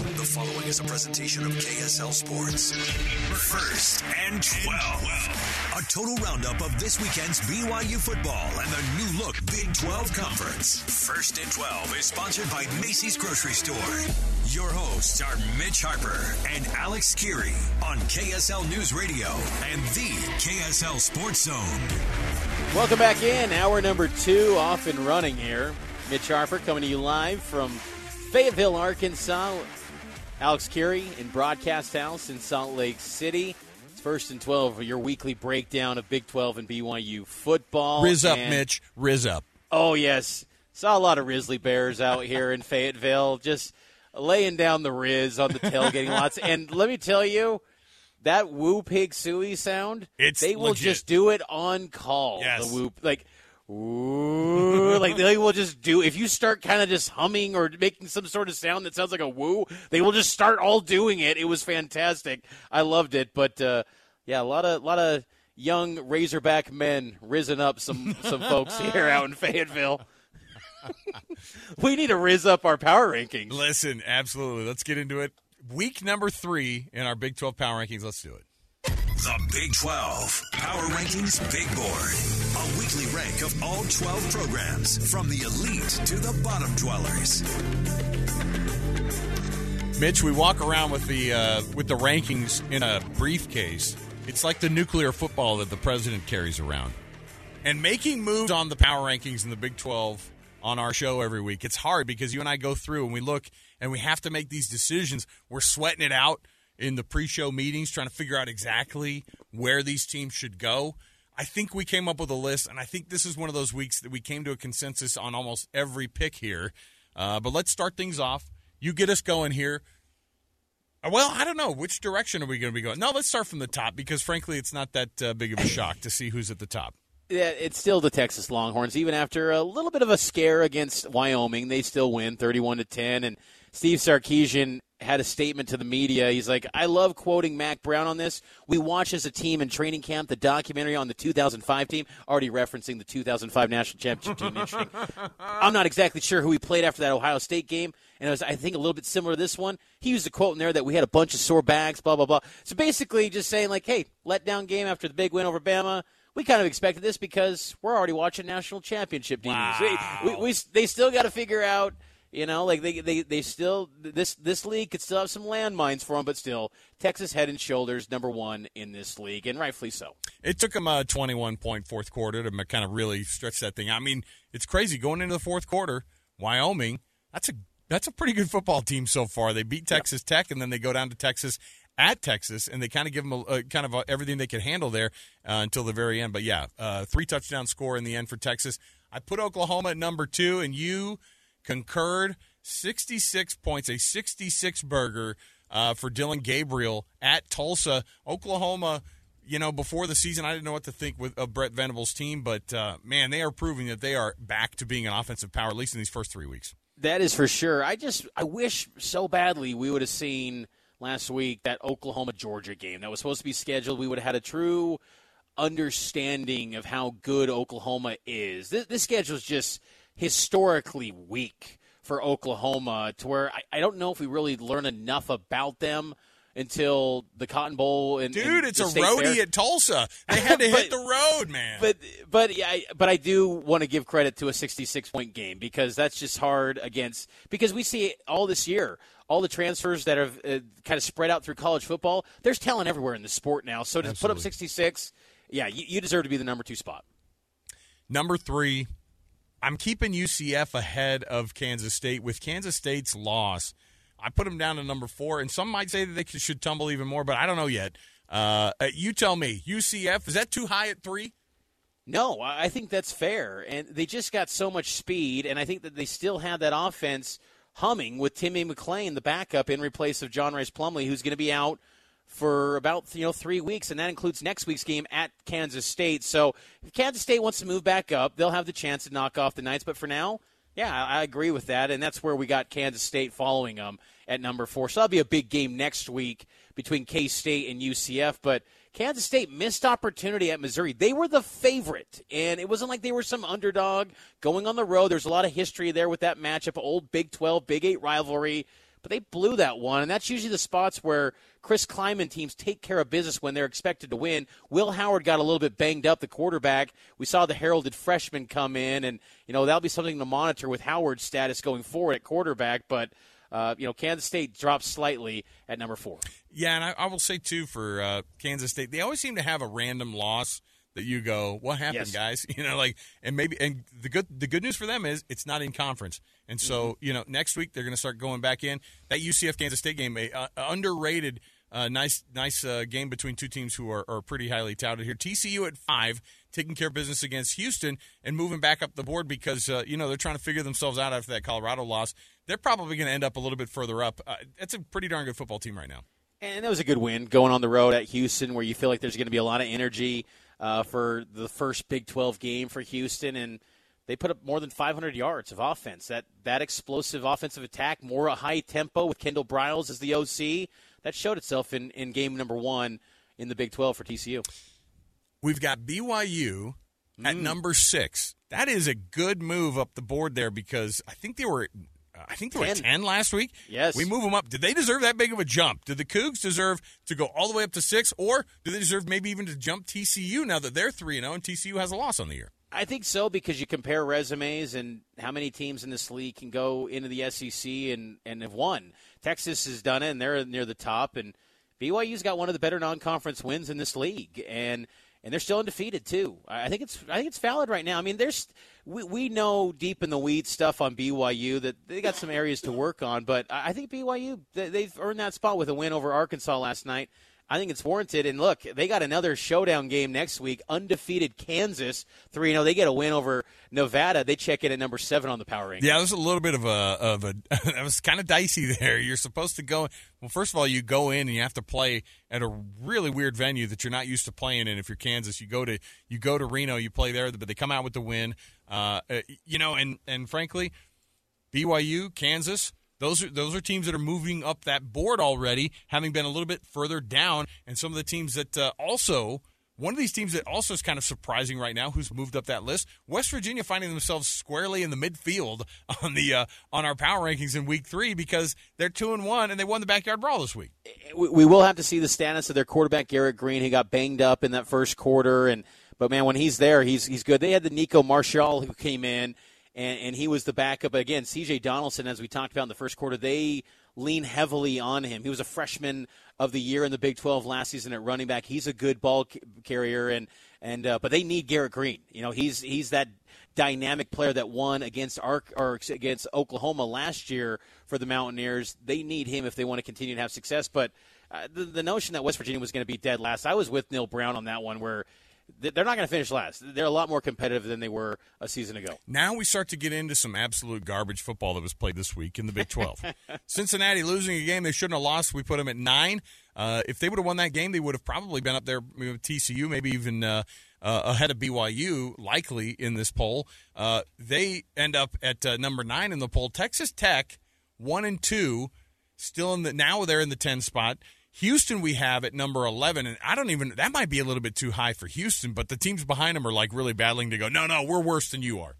The following is a presentation of KSL Sports. First and 12. A total roundup of this weekend's BYU football and the new look Big 12 Conference. First and 12 is sponsored by Macey's Grocery Store. Your hosts are Mitch Harper and Alex Kirry on KSL News Radio and the KSL Sports Zone. Welcome back in. Hour number two off and running here. Mitch Harper coming to you live from Fayetteville, Arkansas. Alex Kirry in Broadcast House in Salt Lake City. It's first and 12 your weekly breakdown of Big 12 and BYU football. Riz up, and, Mitch. Riz up. Oh, yes. Saw a lot of Risley Bears out here in Fayetteville just laying down the Riz on the tailgating lots. And let me tell you, that woo pig suey sound, It's they will legit. just do it on call. Yes. The whoop. Like, Ooh, like they will just do. If you start kind of just humming or making some sort of sound that sounds like a woo, they will just start all doing it. It was fantastic. I loved it. But uh, yeah, a lot of lot of young Razorback men risen up some some folks here out in Fayetteville. we need to riz up our power rankings. Listen, absolutely. Let's get into it. Week number three in our Big 12 power rankings. Let's do it. The Big 12 Power Rankings Big Board. A weekly rank of all 12 programs from the elite to the bottom dwellers. Mitch, we walk around with the uh, with the rankings in a briefcase. It's like the nuclear football that the president carries around. And making moves on the power rankings in the Big 12 on our show every week, it's hard because you and I go through and we look and we have to make these decisions. We're sweating it out in the pre-show meetings trying to figure out exactly where these teams should go. I think we came up with a list, and I think this is one of those weeks that we came to a consensus on almost every pick here. Uh, but let's start things off. You get us going here. Uh, Well, I don't know. Which direction are we going to be going? No, let's start from the top because, frankly, it's not that uh, big of a shock to see who's at the top. Yeah, it's still the Texas Longhorns. Even after a little bit of a scare against Wyoming, they still win 31 to 10. And Steve Sarkisian had a statement to the media. He's like, I love quoting Mack Brown on this. We watch as a team in training camp the documentary on the 2005 team, already referencing the 2005 national championship team. Interesting. I'm not exactly sure who he played after that Ohio State game, and it was, I think, a little bit similar to this one. He used a quote in there that we had a bunch of sore backs, blah, blah, blah. So basically just saying, like, hey, letdown game after the big win over Bama. We kind of expected this because we're already watching national championship teams. Wow. We, we, we, they still got to figure out – you know, like they, they, they still this this league could still have some landmines for them, but still Texas head and shoulders number one in this league, and rightfully so. It took them a 21 point fourth quarter to kind of really stretch that thing. I mean, it's crazy going into the fourth quarter. Wyoming, that's a that's a pretty good football team so far. They beat Texas Tech, and then they go down to Texas at Texas, and they kind of give them a, a kind of a, everything they could handle there uh, until the very end. But yeah, uh, three touchdown score in the end for Texas. I put Oklahoma at number two, and you concurred 66 points, a 66 burger uh, for Dillon Gabriel at Tulsa, Oklahoma. You know, before the season, I didn't know what to think with of Brent Venables' team, but uh, man, they are proving that they are back to being an offensive power, at least in these first three weeks. That is for sure. I just I wish so badly we would have seen last week that Oklahoma Georgia game that was supposed to be scheduled. We would have had a true understanding of how good Oklahoma is. This, this schedule is just historically weak for Oklahoma to where I, I don't know if we really learn enough about them until the Cotton Bowl. And, Dude, and it's a roadie Fair. at Tulsa. They had to But- hit the road, man. But but yeah, I- but I do want to give credit to a 66 point game because that's just hard against because we see it all this year all the transfers that have uh, kind of spread out through college football. There's talent everywhere in the sport now. So to put up 66, yeah, you, you deserve to be the number two spot. Number three, I'm keeping UCF ahead of Kansas State. With Kansas State's loss, I put them down to number four, and some might say that they should tumble even more, but I don't know yet. Uh, uh, you tell me, UCF is that too high at three? No, I I think that's fair. And they just got so much speed, and I think that they still have that offense humming with Timmy McClain, the backup, in replace of John Rhys Plumlee, who's going to be out for about you know three weeks, and that includes next week's game at Kansas State. So if Kansas State wants to move back up, they'll have the chance to knock off the Knights. But for now, yeah, I agree with that, and that's where we got Kansas State following them at number four. So that'll be a big game next week between K State and UCF. But Kansas State missed opportunity at Missouri. They were the favorite, and it wasn't like they were some underdog going on the road. There's a lot of history there with that matchup, old Big 12, Big 8 rivalry. But they blew that one, and that's usually the spots where Chris Klieman teams take care of business when they're expected to win. Will Howard got a little bit banged up, the quarterback. We saw the heralded freshman come in, and you know that'll be something to monitor with Howard's status going forward at quarterback, but. Uh, you know, Kansas State drops slightly at number four. Yeah, and I, I will say too for uh, Kansas State, they always seem to have a random loss that you go, "What happened, Yes. guys?" You know, like, and maybe, and the good, the good news for them is it's not in conference, and so Mm-hmm. you know, next week they're going to start going back in that UCF Kansas State game, a uh, underrated. Uh, nice, nice uh, game between two teams who are, are pretty highly touted here. TCU at five, taking care of business against Houston and moving back up the board because uh, you know they're trying to figure themselves out after that Colorado loss. They're probably going to end up a little bit further up. Uh, it's a pretty darn good football team right now. And that was a good win going on the road at Houston, where you feel like there's going to be a lot of energy uh, for the first Big 12 game for Houston, and they put up more than 500 yards of offense. That that explosive offensive attack, more a high tempo with Kendall Briles as the OC, that showed itself in, in game number one in the Big 12 for TCU. We've got BYU at number six. That is a good move up the board there because I think they were. I think they were Ten. ten last week. Yes. we move them up. Did they deserve that big of a jump? Did the Cougs deserve to go all the way up to six, or do they deserve maybe even to jump TCU now that they're three and zero and TCU has a loss on the year? I think so because you compare resumes and how many teams in this league can go into the SEC and, and have won. Texas has done it and they're near the top, and BYU's got one of the better non-conference wins in this league, and and they're still undefeated too. I think it's I think it's valid right now. I mean, there's we, we know deep in the weeds stuff on BYU that they got some areas to work on, but I think BYU they- they've earned that spot with a win over Arkansas last night. I think it's warranted. And look, they got another showdown game next week. Undefeated Kansas, 3 0. They get a win over Nevada. They check in at number seven on the power ranking. Yeah, there's a little bit of a of a that was kind of dicey there. You're supposed to go well. First of all, you go in and you have to play at a really weird venue that you're not used to playing in. If you're Kansas, you go to you go to Reno, you play there, but they come out with the win. Uh, uh, you know, and and frankly, BYU, Kansas. Those are those are teams that are moving up that board already, having been a little bit further down, and some of the teams that uh, also one of these teams that also is kind of surprising right now, who's moved up that list, West Virginia finding themselves squarely in the midfield on the uh, on our power rankings in Week Three because they're two and one and they won the backyard brawl this week. we, will have to see the status of their quarterback Garrett Greene. He got banged up in that first quarter, and but man, when he's there, he's he's good. They had the Nicco Marchiol who came in, and and he was the backup again. C.J. Donaldson, as we talked about in the first quarter, they lean heavily on him. He was a freshman of the year in the Big 12 last season at running back. He's a good ball carrier, and and uh, but they need Garrett Greene. You know, he's he's that dynamic player that won against Ark or against Oklahoma last year for the Mountaineers. They need him if they want to continue to have success. But uh, the, the notion that West Virginia was going to be dead last, I was with Neal Brown on that one, where they're not going to finish last. They're a lot more competitive than they were a season ago. Now we start to get into some absolute garbage football that was played this week in the Big 12. Cincinnati losing a game they shouldn't have lost. We put them at nine. Uh, if they would have won that game, they would have probably been up there with TCU, maybe even uh, uh, ahead of BYU, likely in this poll. Uh, they end up at uh, number nine in the poll. Texas Tech, one and two, still in the now they're in the ten spot. Houston we have at number 11 and I don't even that might be a little bit too high for Houston but the teams behind them are like really battling to go no no we're worse than you are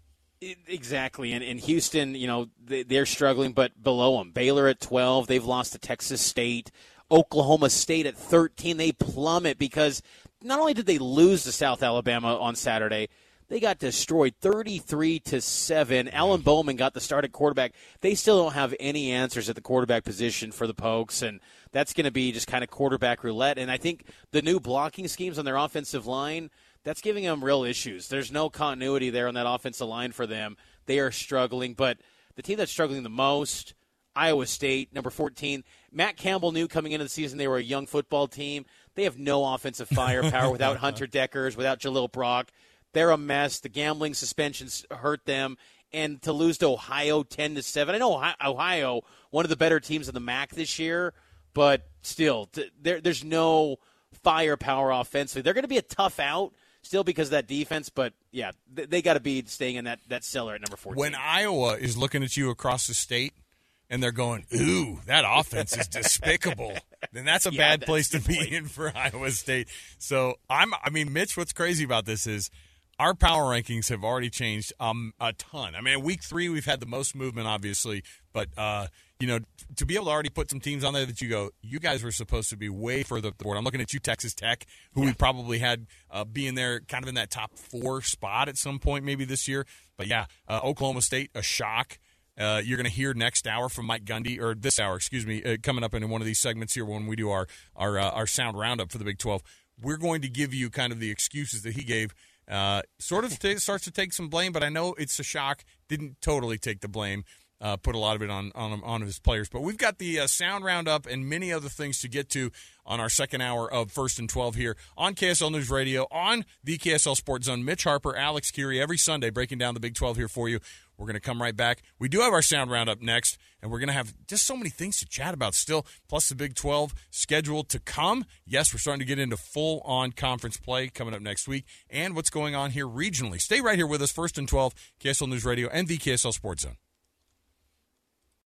Exactly, and in Houston, you know they, they're struggling, but below them, Baylor at twelve, they've lost to Texas State, Oklahoma State at thirteen, they plummet because not only did they lose to South Alabama on Saturday, they got destroyed thirty-three to seven. Alan Bowman got the start at quarterback. They still don't have any answers at the quarterback position for the Pokes, and that's going to be just kind of quarterback roulette. And I think the new blocking schemes on their offensive line that's giving them real issues. There's no continuity there on that offensive line for them. They are struggling, but the team that's struggling the most, Iowa State, number 14. Matt Campbell knew coming into the season they were a young football team. They have no offensive firepower without Hunter Dekkers, without Jalil Brock. They're a mess. The gambling suspensions hurt them. And to lose to Ohio 10 to 7. I know Ohio- Ohio, one of the better teams in the MAC this year, but still, th- there, there's no firepower offensively. They're going to be a tough out still because of that defense, but yeah, they, they got to be staying in that, that cellar at number 14. when Iowa is looking at you across the state and they're going, "Ooh, that offense is despicable," then that's a Yeah, bad that's place to be point. in for Iowa State. So I'm, I mean, Mitch, what's crazy about this is our power rankings have already changed um, a ton. I mean, week three we've had the most movement, obviously, But uh, you know, to be able to already put some teams on there that you go, you guys were supposed to be way further up the board. I'm looking at you, Texas Tech, who we probably had uh, being there kind of in that top four spot at some point maybe this year. But yeah, uh, Oklahoma State, a shock. Uh, you're going to hear next hour from Mike Gundy, or this hour, excuse me, uh, coming up in one of these segments here when we do our our uh, our sound roundup for the Big 12. We're going to give you kind of the excuses that he gave. Uh, sort of t- starts to take some blame, but I know it's a shock. Didn't totally take the blame. Uh, put a lot of it on on, on his players. But we've got the uh, sound roundup and many other things to get to on our second hour of First and 12 here on KSL News Radio, on the KSL Sports Zone. Mitch Harper, Alex Kirry, every Sunday breaking down the Big 12 here for you. We're going to come right back. We do have our sound roundup next, and we're going to have just so many things to chat about still, plus the Big 12 schedule to come. Yes, we're starting to get into full on conference play coming up next week, and what's going on here regionally. Stay right here with us, First and 12, KSL News Radio, and the KSL Sports Zone.